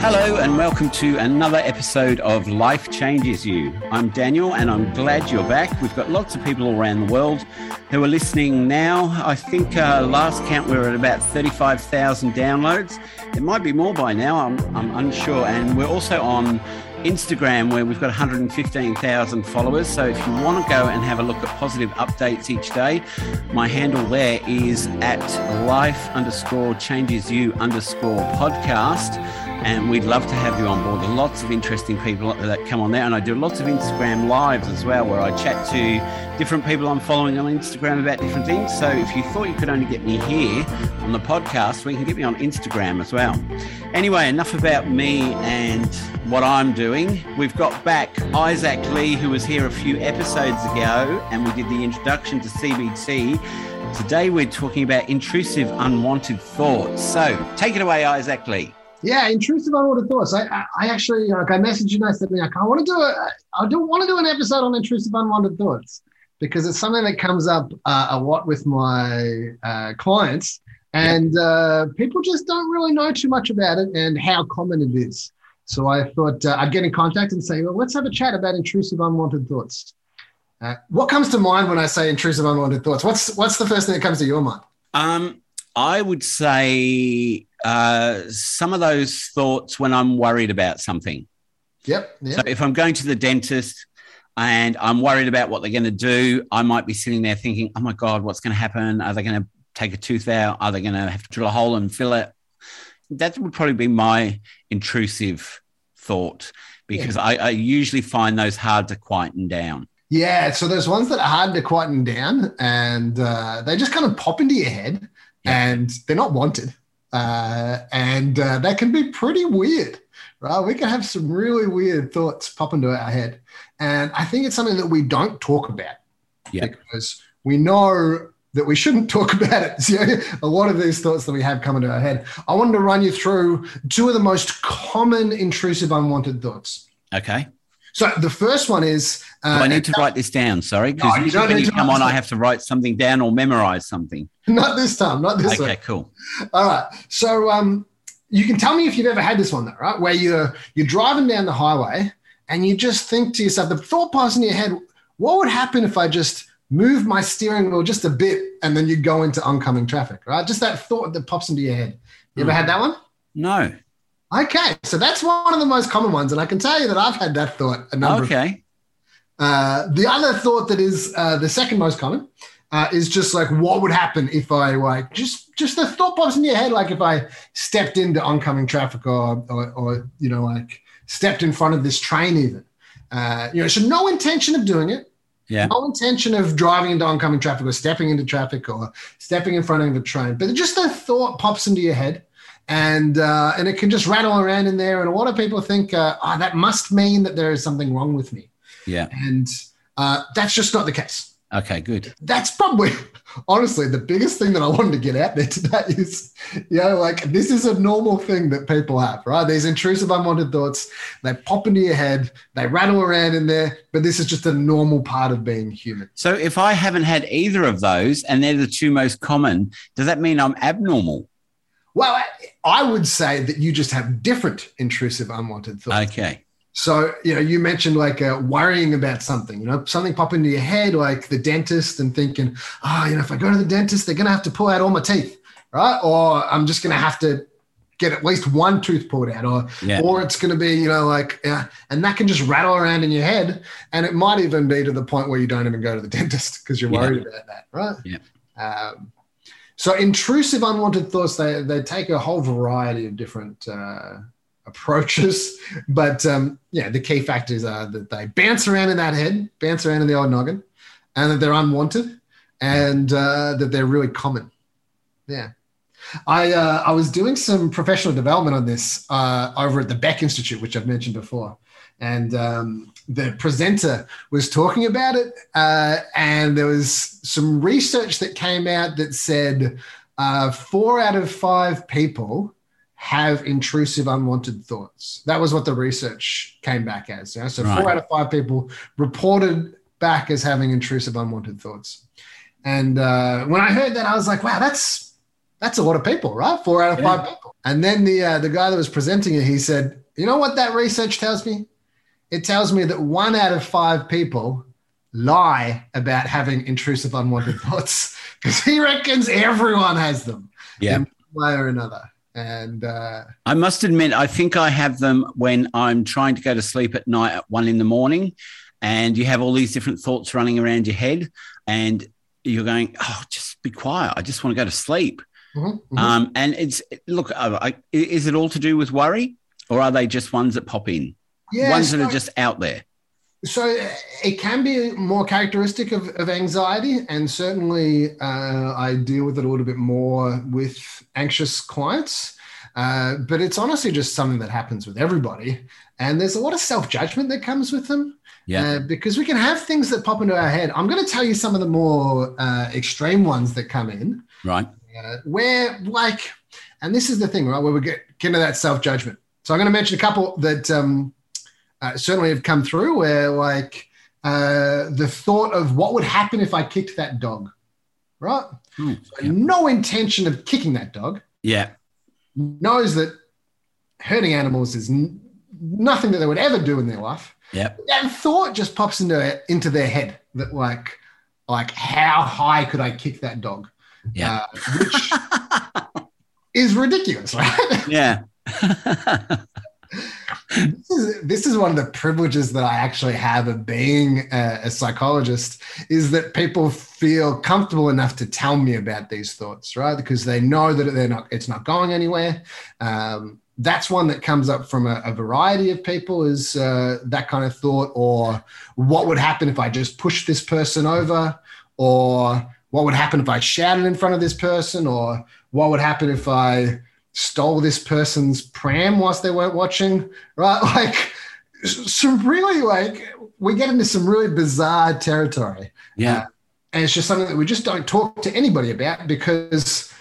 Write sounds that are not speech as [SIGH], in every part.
Hello, and welcome to another episode of Life Changes You. I'm Daniel, and I'm glad you're back. We've got lots of people around the world who are listening now. I think uh, last count we were at about 35,000 downloads. It might be more by now, I'm, I'm unsure. And we're also on Instagram, where we've got 115,000 followers. So if you want to go and have a look at positive updates each day, my handle there is at life underscore changes you underscore podcast and we'd love to have you on board. Lots of interesting people that come on there, and I do lots of Instagram lives as well, where I chat to different people I'm following on Instagram about different things. So if you thought you could only get me here on the podcast, you can get me on Instagram as well. Anyway, enough about me and what I'm doing. We've got back Isaac Lee, who was here a few episodes ago, and we did the introduction to CBT. Today we're talking about intrusive, unwanted thoughts. So take it away, Isaac Lee. Yeah, intrusive unwanted thoughts. I, I, I actually like I messaged you and I said, like, I want to do a, I don't want to do an episode on intrusive unwanted thoughts because it's something that comes up uh, a lot with my uh, clients, and uh, people just don't really know too much about it and how common it is. So I thought uh, I'd get in contact and say, well, let's have a chat about intrusive unwanted thoughts. Uh, what comes to mind when I say intrusive unwanted thoughts? What's what's the first thing that comes to your mind? Um, I would say uh, some of those thoughts when I'm worried about something. Yep, yep. So if I'm going to the dentist and I'm worried about what they're going to do, I might be sitting there thinking, oh my God, what's going to happen? Are they going to take a tooth out? Are they going to have to drill a hole and fill it? That would probably be my intrusive thought because yeah. I, I usually find those hard to quieten down. Yeah, so there's ones that are hard to quieten down and uh, they just kind of pop into your head yeah. and they're not wanted. Uh, and uh, that can be pretty weird, right? We can have some really weird thoughts pop into our head. And I think it's something that we don't talk about yeah. because we know that we shouldn't talk [LAUGHS] about it. So a lot of these thoughts that we have come into our head. I wanted to run you through two of the most common intrusive, unwanted thoughts. Okay. So the first one is. Uh, I need to write this down. Sorry, because no, usually when you come on, I have to write something down or memorize something. [LAUGHS] Not this time. Not this. Time. Okay, cool. All right. So um, you can tell me if you've ever had this one, though, right? Where you're you're driving down the highway and you just think to yourself, the thought passes in your head, what would happen if I just move my steering wheel just a bit and then you go into oncoming traffic, right? Just that thought that pops into your head. You mm. ever had that one? No. Okay, so that's one of the most common ones, and I can tell you that I've had that thought a number. Of Okay. Uh, the other thought that is uh, the second most common uh, is just like, what would happen if I like just just the thought pops in your head, like if I stepped into oncoming traffic or or, or you know like stepped in front of this train even. Uh, you know, so no intention of doing it. Yeah. No intention of driving into oncoming traffic or stepping into traffic or stepping in front of a train, but just the thought pops into your head and uh, and it can just rattle around in there. And a lot of people think, uh, oh, that must mean that there is something wrong with me. Yeah, and uh, that's just not the case. Okay, good. That's probably honestly the biggest thing that I wanted to get out there [LAUGHS] today is, you know, like this is a normal thing that people have, right? These intrusive, unwanted thoughts, they pop into your head, they rattle around in there, but this is just a normal part of being human. So if I haven't had either of those and they're the two most common, does that mean I'm abnormal? Well, I would say that you just have different intrusive, unwanted thoughts. Okay. So, you know, you mentioned like uh, worrying about something, you know, something pop into your head, like the dentist and thinking, oh, you know, if I go to the dentist, they're going to have to pull out all my teeth, right? Or I'm just going to have to get at least one tooth pulled out or, yeah. or it's going to be, you know, like, uh, and that can just rattle around in your head. And it might even be to the point where you don't even go to the [LAUGHS] dentist because you're worried yeah. about that, right? Yeah. Um, so intrusive unwanted thoughts, they, they take a whole variety of different uh, approaches. [LAUGHS] But um, yeah, the key factors are that they bounce around in that head, bounce around in the old noggin, and that they're unwanted and uh, that they're really common. Yeah. I, uh, I was doing some professional development on this uh, over at the Beck Institute, which I've mentioned before. And um, the presenter was talking about it. Uh, and there was some research that came out that said uh, four out of five people have intrusive, unwanted thoughts. That was what the research came back as. You know? So right. four out of five people reported back as having intrusive, unwanted thoughts. And uh, when I heard that, I was like, wow, that's That's a lot of people, right? Four out of Yeah. five people. And then the uh, the guy that was presenting it, he said, "You know what that research tells me? It tells me that one out of five people lie about having intrusive, unwanted [LAUGHS] thoughts because he reckons everyone has them, Yeah. in one way or another." And uh, I must admit, I think I have them when I'm trying to go to sleep at night at one in the morning, and you have all these different thoughts running around your head, and you're going, "Oh, just be quiet. I just want to go to sleep." mhm, mhm. Um, and it's look, I, I, is it all to do with worry, or are they just ones that pop in, yeah, ones that are just out there? So uh, it can be more characteristic of, of anxiety, and certainly uh, I deal with it a little bit more with anxious clients. Uh, but it's honestly just something that happens with everybody, and there's a lot of self judgment that comes with them. Yeah. Uh, because we can have things that pop into our head. I'm going to tell you some of the more uh, extreme ones that come in Right? uh, where like and this is the thing right where we get, get into that self-judgment so i'm going to mention a couple that um, uh, certainly have come through where like uh, the thought of what would happen if i kicked that dog right Hmm, so yeah. no intention of kicking that dog Yeah. knows that hurting animals is n- nothing that they would ever do in their life Yeah. that thought just pops into into their head that like like how high could i kick that dog Yeah. uh, which [LAUGHS] is ridiculous, right? Yeah. [LAUGHS] [LAUGHS] this, is, this is one of the privileges that I actually have of being a, a psychologist is that people feel comfortable enough to tell me about these thoughts, right? Because they know that they're not, it's not going anywhere. Um, that's one that comes up from a, a variety of people is uh, that kind of thought, or what would happen if I just pushed this person over, or what would happen if I shouted in front of this person, or what would happen if I stole this person's pram whilst they weren't watching, right? [LAUGHS] Like some really like we get into some really bizarre territory. Yeah. And it's just something that we just don't talk to anybody about because,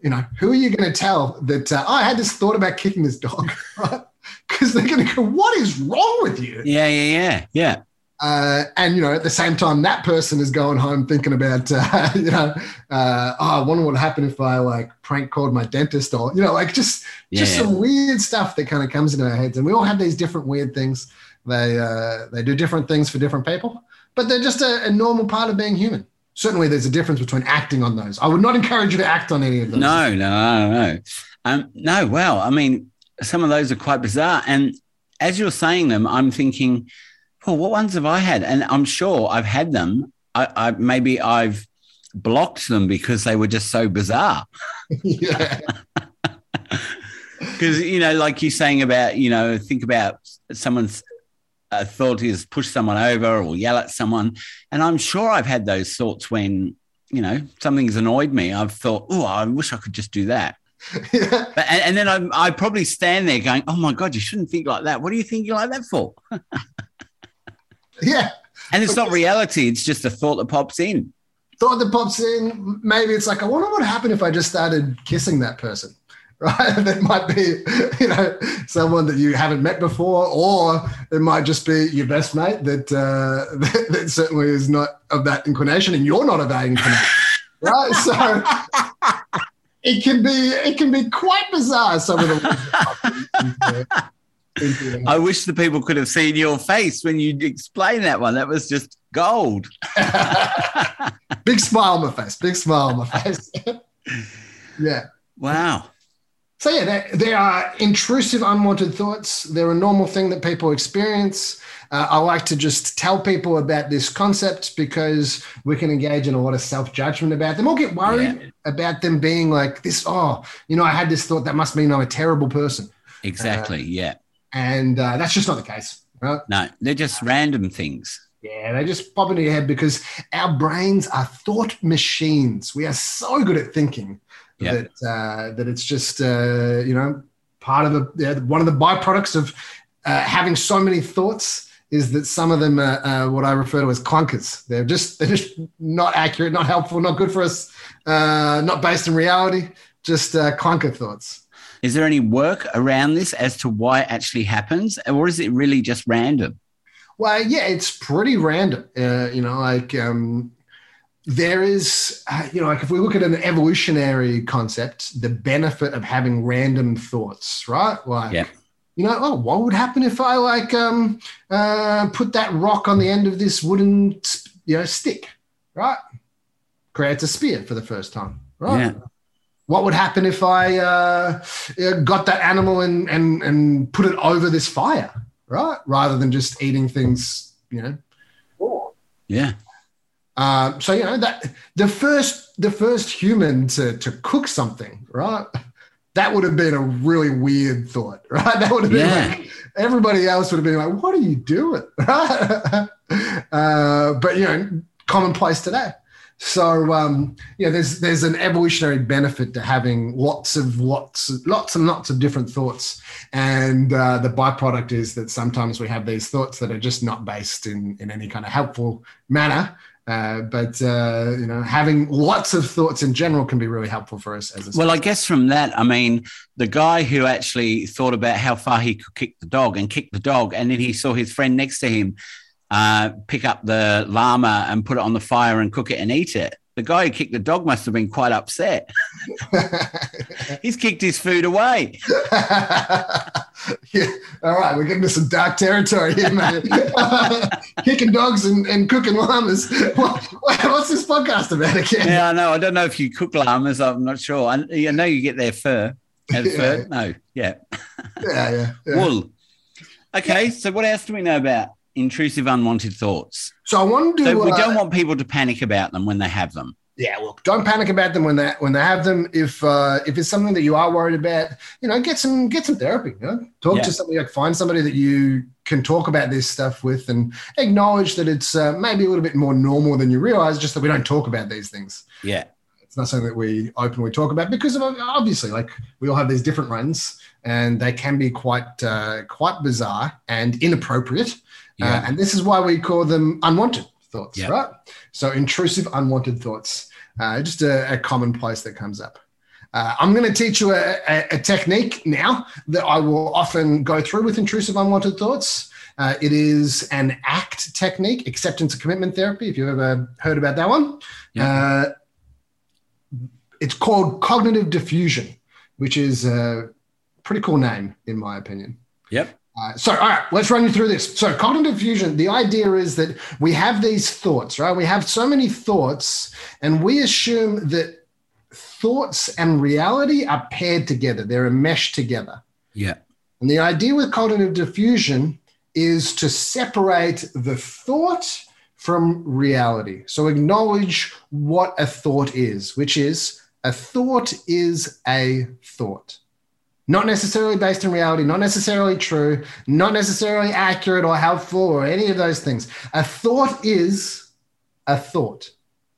you know, who are you going to tell that uh, oh, I had this thought about kicking this dog, [LAUGHS] right? Because they're going to go, what is wrong with you? Yeah. Yeah. Yeah. Yeah. Uh, and you know, at the same time, that person is going home thinking about, uh, [LAUGHS] you know, uh, oh, I wonder what would happen if I like prank called my dentist, or you know, like just just Yeah. some weird stuff that kind of comes into our heads, and we all have these different weird things. They uh, they do different things for different people, but they're just a, a normal part of being human. Certainly, there's a difference between acting on those. I would not encourage you to act on any of those. No, no, no, no. Um, no, well, I mean, some of those are quite bizarre. And as you're saying them, I'm thinking, well, what ones have I had? And I'm sure I've had them. I, I maybe I've blocked them because they were just so bizarre. yeah, [LAUGHS] Because you know, like you're saying about, you know, think about someone's thought is push someone over or yell at someone, and I'm sure I've had those thoughts when you know something's annoyed me. I've thought, oh, I wish I could just do that. yeah. [LAUGHS] But, and, and then I, I probably stand there going, "Oh my god, you shouldn't think like that. What are you thinking like that for?" [LAUGHS] yeah. And it's not reality; it's just a thought that pops in. thought that pops in. Maybe it's like, I wonder what would happen if I just started kissing that person, [LAUGHS] right? that might be, you know, someone that you haven't met before, or it might just be your best mate that uh, that, [LAUGHS] that certainly is not of that inclination, and you're not of that inclination, [LAUGHS] right? So it can be it can be quite bizarre. Some of the. I wish the people could have seen your face when you explained that one. That was just gold. [LAUGHS] big smile on my face. Big smile on my face. [LAUGHS] yeah. Wow. So yeah, they, there are intrusive, unwanted thoughts. They're a normal thing that people experience. Uh, I like to just tell people about this concept because we can engage in a lot of self-judgment about them or get worried about them being like this. Oh, you know, I had this thought that must mean I'm a terrible person, Exactly. yeah. And uh, that's just not the case, right? No, they're just random things. Yeah, they just pop into your head because our brains are thought machines. We are so good at thinking Yeah. that uh, that it's just uh, you know part of the yeah, one of the byproducts of uh, having so many thoughts is that some of them are uh, what I refer to as clunkers. They're just they're just not accurate, not helpful, not good for us, uh, not based in reality. Just uh, clunker thoughts. Is there any work around this as to why it actually happens, or is it really just random? Well, yeah, it's pretty random. Uh, you know, like um, there is, uh, you know, like if we look at an evolutionary concept, the benefit of having random thoughts, right? Like, Yeah. you know, oh, what would happen if I like um, uh, put that rock on the end of this wooden, you know, stick, right? Creates a spear for the first time, right? Yeah. What would happen if I uh, uh, got that animal and, and and put it over this fire, right? Rather than just eating things, you know, raw. Yeah. Um, so you know that the first the first human to to cook something, right? That would have been a really weird thought, [LAUGHS] right? That would have been Yeah. like everybody else would have been like, "What are you doing?" Right? [LAUGHS] uh, but you know, commonplace today. So um, yeah, there's there's an evolutionary benefit to having lots of lots lots and lots of different thoughts, and uh, the byproduct is that sometimes we have these thoughts that are just not based in in any kind of helpful manner. Uh, but uh, you know, having lots of thoughts in general can be really helpful for us as a Well, I guess from that, I mean, the guy who actually thought about how far he could kick the dog and kick the dog, and then he saw his friend next to him uh, pick up the llama and put it on the fire and cook it and eat it. The guy who kicked the dog must have been quite upset. [LAUGHS] He's kicked his food away. [LAUGHS] yeah. All right, we're getting to some dark territory here, man. [LAUGHS] Kicking dogs and, and cooking llamas. What, what's this podcast about again? Yeah, I know. I don't know if you cook llamas. I'm not sure. I, I know you get their fur. And Yeah. fur? No, yeah. Yeah, yeah. yeah. Wool. Okay, so what else do we know about intrusive, unwanted thoughts? So I want to. So we uh, don't want people to panic about them when they have them. yeah, look, don't panic about them when they when they have them. If uh, if it's something that you are worried about, you know, get some get some therapy. You know? Talk Yeah. to somebody, like find somebody that you can talk about this stuff with, and acknowledge that it's uh, maybe a little bit more normal than you realize. Just that we don't talk about these things. Yeah. It's not something that we openly talk about because of, obviously, like we all have these different runs, and they can be quite uh, quite bizarre and inappropriate. Uh, and this is why we call them unwanted thoughts, Yeah. right? So intrusive, unwanted thoughts, uh, just a, a common place that comes up. Uh, I'm going to teach you a, a, a technique now that I will often go through with intrusive, unwanted thoughts. Uh, it is an ACT technique, acceptance and commitment therapy. If you've ever heard about that one, uh, it's called cognitive defusion, which is a pretty cool name, in my opinion. Yep. Uh, so, all right, let's run you through this. So, cognitive fusion, the idea is that we have these thoughts, right? We have so many thoughts, and we assume that thoughts and reality are paired together, they're meshed together. Yeah. And the idea with cognitive defusion is to separate the thought from reality. So, acknowledge what a thought is, which is a thought is a thought not necessarily based in reality, not necessarily true, not necessarily accurate or helpful or any of those things. A thought is a thought.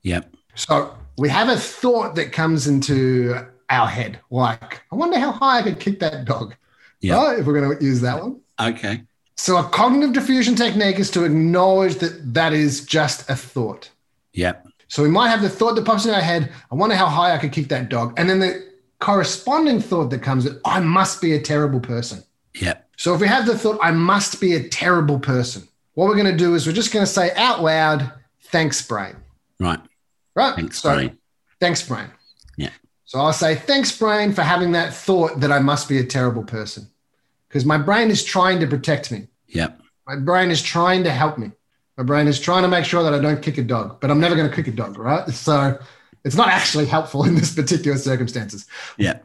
Yep. So we have a thought that comes into our head, like, I wonder how high I could kick that dog. Yeah. Right? If we're going to use that one. Okay. So a cognitive defusion technique is to acknowledge that that is just a thought. Yep. So we might have the thought that pops in our head, I wonder how high I could kick that dog. And then the corresponding thought that comes, that I must be a terrible person. Yeah. So if we have the thought, I must be a terrible person, what we're going to do is we're just going to say out loud, thanks, brain. Right. Right? Thanks, so, brain. Thanks, brain. Yeah. So I'll say, thanks, brain, for having that thought that I must be a terrible person. Because my brain is trying to protect me. Yeah. My brain is trying to help me. My brain is trying to make sure that I don't kick a dog, but I'm never going to kick a dog, right? So it's not actually helpful in this particular circumstances. Yeah.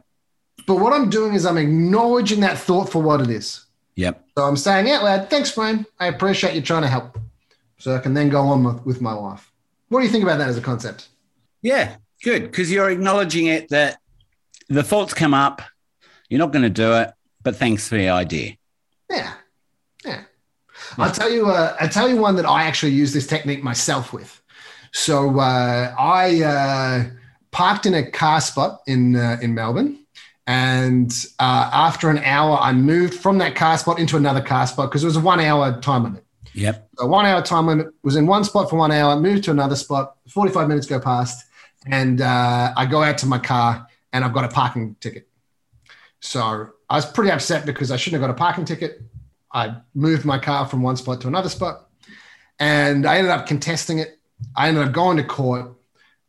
But what I'm doing is I'm acknowledging that thought for what it is. Yep. So I'm saying out loud, thanks, brain. I appreciate you trying to help. So I can then go on with, with my life. What do you think about that as a concept? Yeah. Good. Because you're acknowledging it that the thoughts come up, you're not going to do it, but thanks for the idea. Yeah. Yeah. I'll tell you, uh, I'll tell you one that I actually use this technique myself with. So uh, I uh, parked in a car spot in uh, in Melbourne, and uh, after an hour, I moved from that car spot into another car spot because it was a one hour time limit. Yep. So one hour time limit was in one spot for one hour, moved to another spot. Forty five minutes go past, and uh, I go out to my car and I've got a parking ticket. So I was pretty upset because I shouldn't have got a parking ticket. I moved my car from one spot to another spot, and I ended up contesting it. I ended up going to court.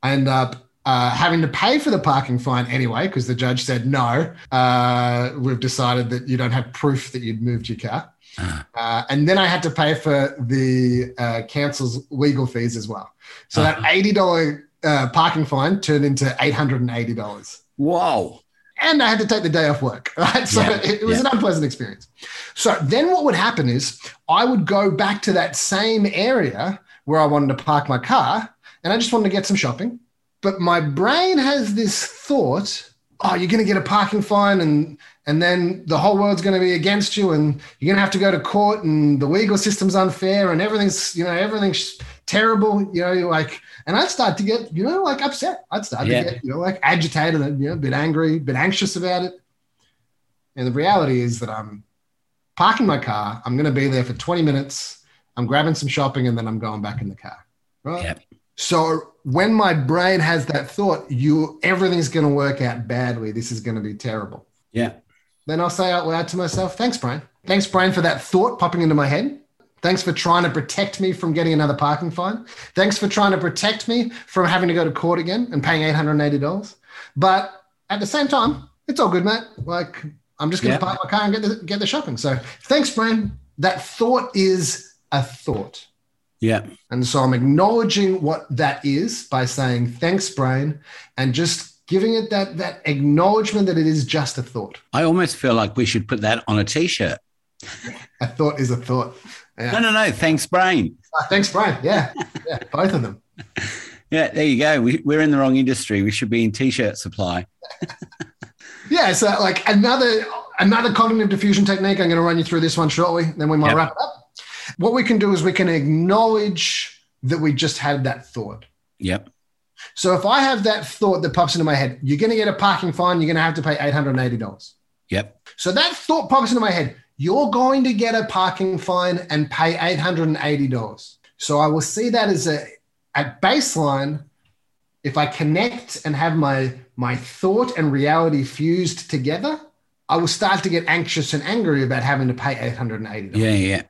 I ended up uh, having to pay for the parking fine anyway because the judge said no. Uh, we've decided that you don't have proof that you'd moved your car, uh, and then I had to pay for the uh, council's legal fees as well. So that eighty dollar uh, parking fine turned into eight hundred and eighty dollars. Wow. And I had to take the day off work, [LAUGHS] right? So Yeah, it, it was yeah. an unpleasant experience. So then what would happen is I would go back to that same area where I wanted to park my car and I just wanted to get some shopping. But my brain has this thought, oh, you're going to get a parking fine and and then the whole world's going to be against you and you're going to have to go to court and the legal system's unfair and everything's, you know, everything's terrible, you know, like and I'd start to get, you know, like upset. I'd start Yeah. to get, you know, like agitated and, you know, a bit angry, a bit anxious about it. And the reality is that I'm parking my car. I'm going to be there for 20 minutes. I'm grabbing some shopping and then I'm going back in the car. Right. Yep. So when my brain has that thought, you everything's going to work out badly. This is going to be terrible. Yeah. Then I'll say out loud to myself, thanks, Brian. Thanks, Brian, for that thought popping into my head. Thanks for trying to protect me from getting another parking fine. Thanks for trying to protect me from having to go to court again and paying $880. But at the same time, it's all good, mate. Like, I'm just going Yeah. to park my car and get the, get the shopping. So thanks, Brian. That thought is a thought. Yeah. And so I'm acknowledging what that is by saying thanks, brain, and just giving it that that acknowledgement that it is just a thought. I almost feel like we should put that on a t-shirt. A thought is a thought. Yeah. No, no, no. Thanks, brain. Ah, thanks, Brian. Yeah, yeah, both of them. [LAUGHS] Yeah, there you go. We, we're in the wrong industry. We should be in t-shirt supply. [LAUGHS] Yeah, so like another another cognitive defusion technique. I'm going to run you through this one shortly. Then we might Yep. wrap it up. What we can do is we can acknowledge that we just had that thought. Yep. So if I have that thought that pops into my head, you're going to get a parking fine. You're going to have to pay eight hundred and eighty dollars. Yep. So that thought pops into my head. You're going to get a parking fine and pay $880. So I will see that as a at baseline. If I connect and have my my thought and reality fused together, I will start to get anxious and angry about having to pay $880. Yeah, yeah.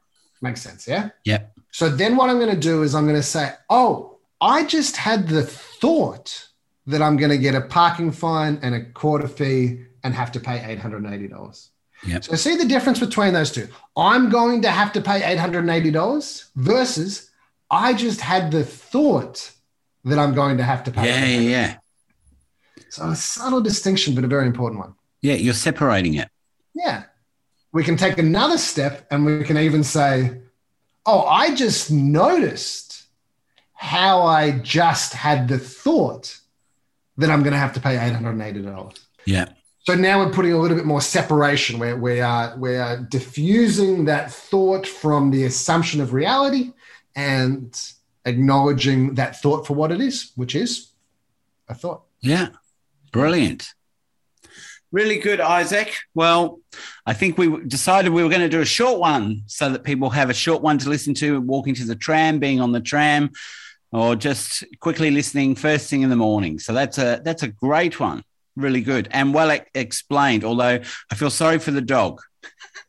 Makes sense, yeah? Yep. So then what I'm going to do is I'm going to say, oh, I just had the thought that I'm going to get a parking fine and a quarter fee and have to pay $880. Yep. So see the difference between those two. I'm going to have to pay $880 versus I just had the thought that I'm going to have to pay. Yeah, yeah, yeah. So a subtle distinction, but a very important one. Yeah, you're separating it. Yeah. We can take another step and we can even say, oh, I just noticed how I just had the thought that I'm going to have to pay $880. Yeah. So now we're putting a little bit more separation where we are, we are diffusing that thought from the assumption of reality and acknowledging that thought for what it is, which is a thought. Yeah. Brilliant. Really good, Isaac. Well, I think we decided we were going to do a short one so that people have a short one to listen to walking to the tram, being on the tram, or just quickly listening first thing in the morning. So that's a that's a great one. Really good and well explained. Although I feel sorry for the dog.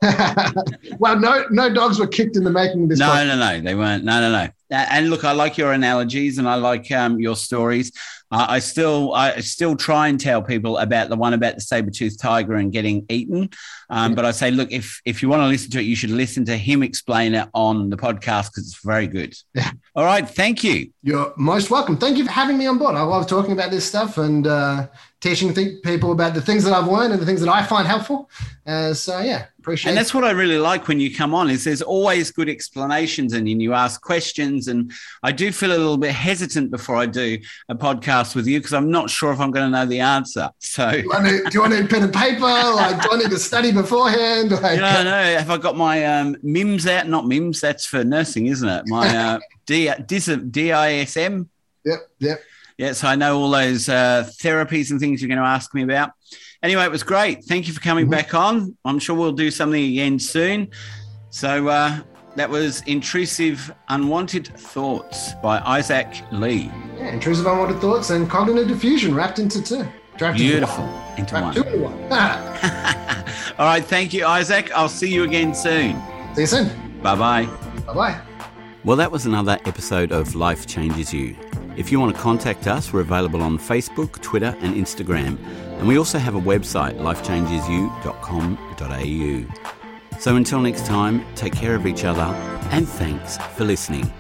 [LAUGHS] well, no, no dogs were kicked in the making of this. No, podcast. no, no, they weren't. No, no, no. And look, I like your analogies and I like um, your stories. Uh, I still, I still try and tell people about the one about the saber-toothed tiger and getting eaten. Um, Yeah. But I say, look, if if you want to listen to it, you should listen to him explain it on the podcast because it's very good. [LAUGHS] Yeah. All right, thank you. You're most welcome. Thank you for having me on board. I love talking about this stuff and uh, teaching th- people about the things that I've learned and the things that I find helpful. Uh, so yeah, appreciate. And that's what I really like when you come on is there's always good explanations and you ask questions. And I do feel a little bit hesitant before I do a podcast with you because I'm not sure if I'm going to know the answer. So. do, I need, do I need pen and paper? Like, do I need to study beforehand? [LAUGHS] Like, No, no. Have I got my um, MIMS out? Not MIMS. That's for nursing, isn't it? My uh, D, DISM. Yep, yep. Yeah, so I know all those uh, therapies and things you're going to ask me about. Anyway, it was great. Thank you for coming Mhm. back on. I'm sure we'll do something again soon. So uh, that was Intrusive Unwanted Thoughts by Isaac Lee. Yeah, intrusive unwanted thoughts and cognitive defusion wrapped into two. Wrapped into Beautiful. one. Into one. two into one. [LAUGHS] [LAUGHS] All right. Thank you, Isaac. I'll see you again soon. See you soon. Bye bye. Bye bye. Well, that was another episode of Life Changes You. If you want to contact us, we're available on Facebook, Twitter, and Instagram. And we also have a website, lifechangesyou.com.au. So until next time, take care of each other and thanks for listening.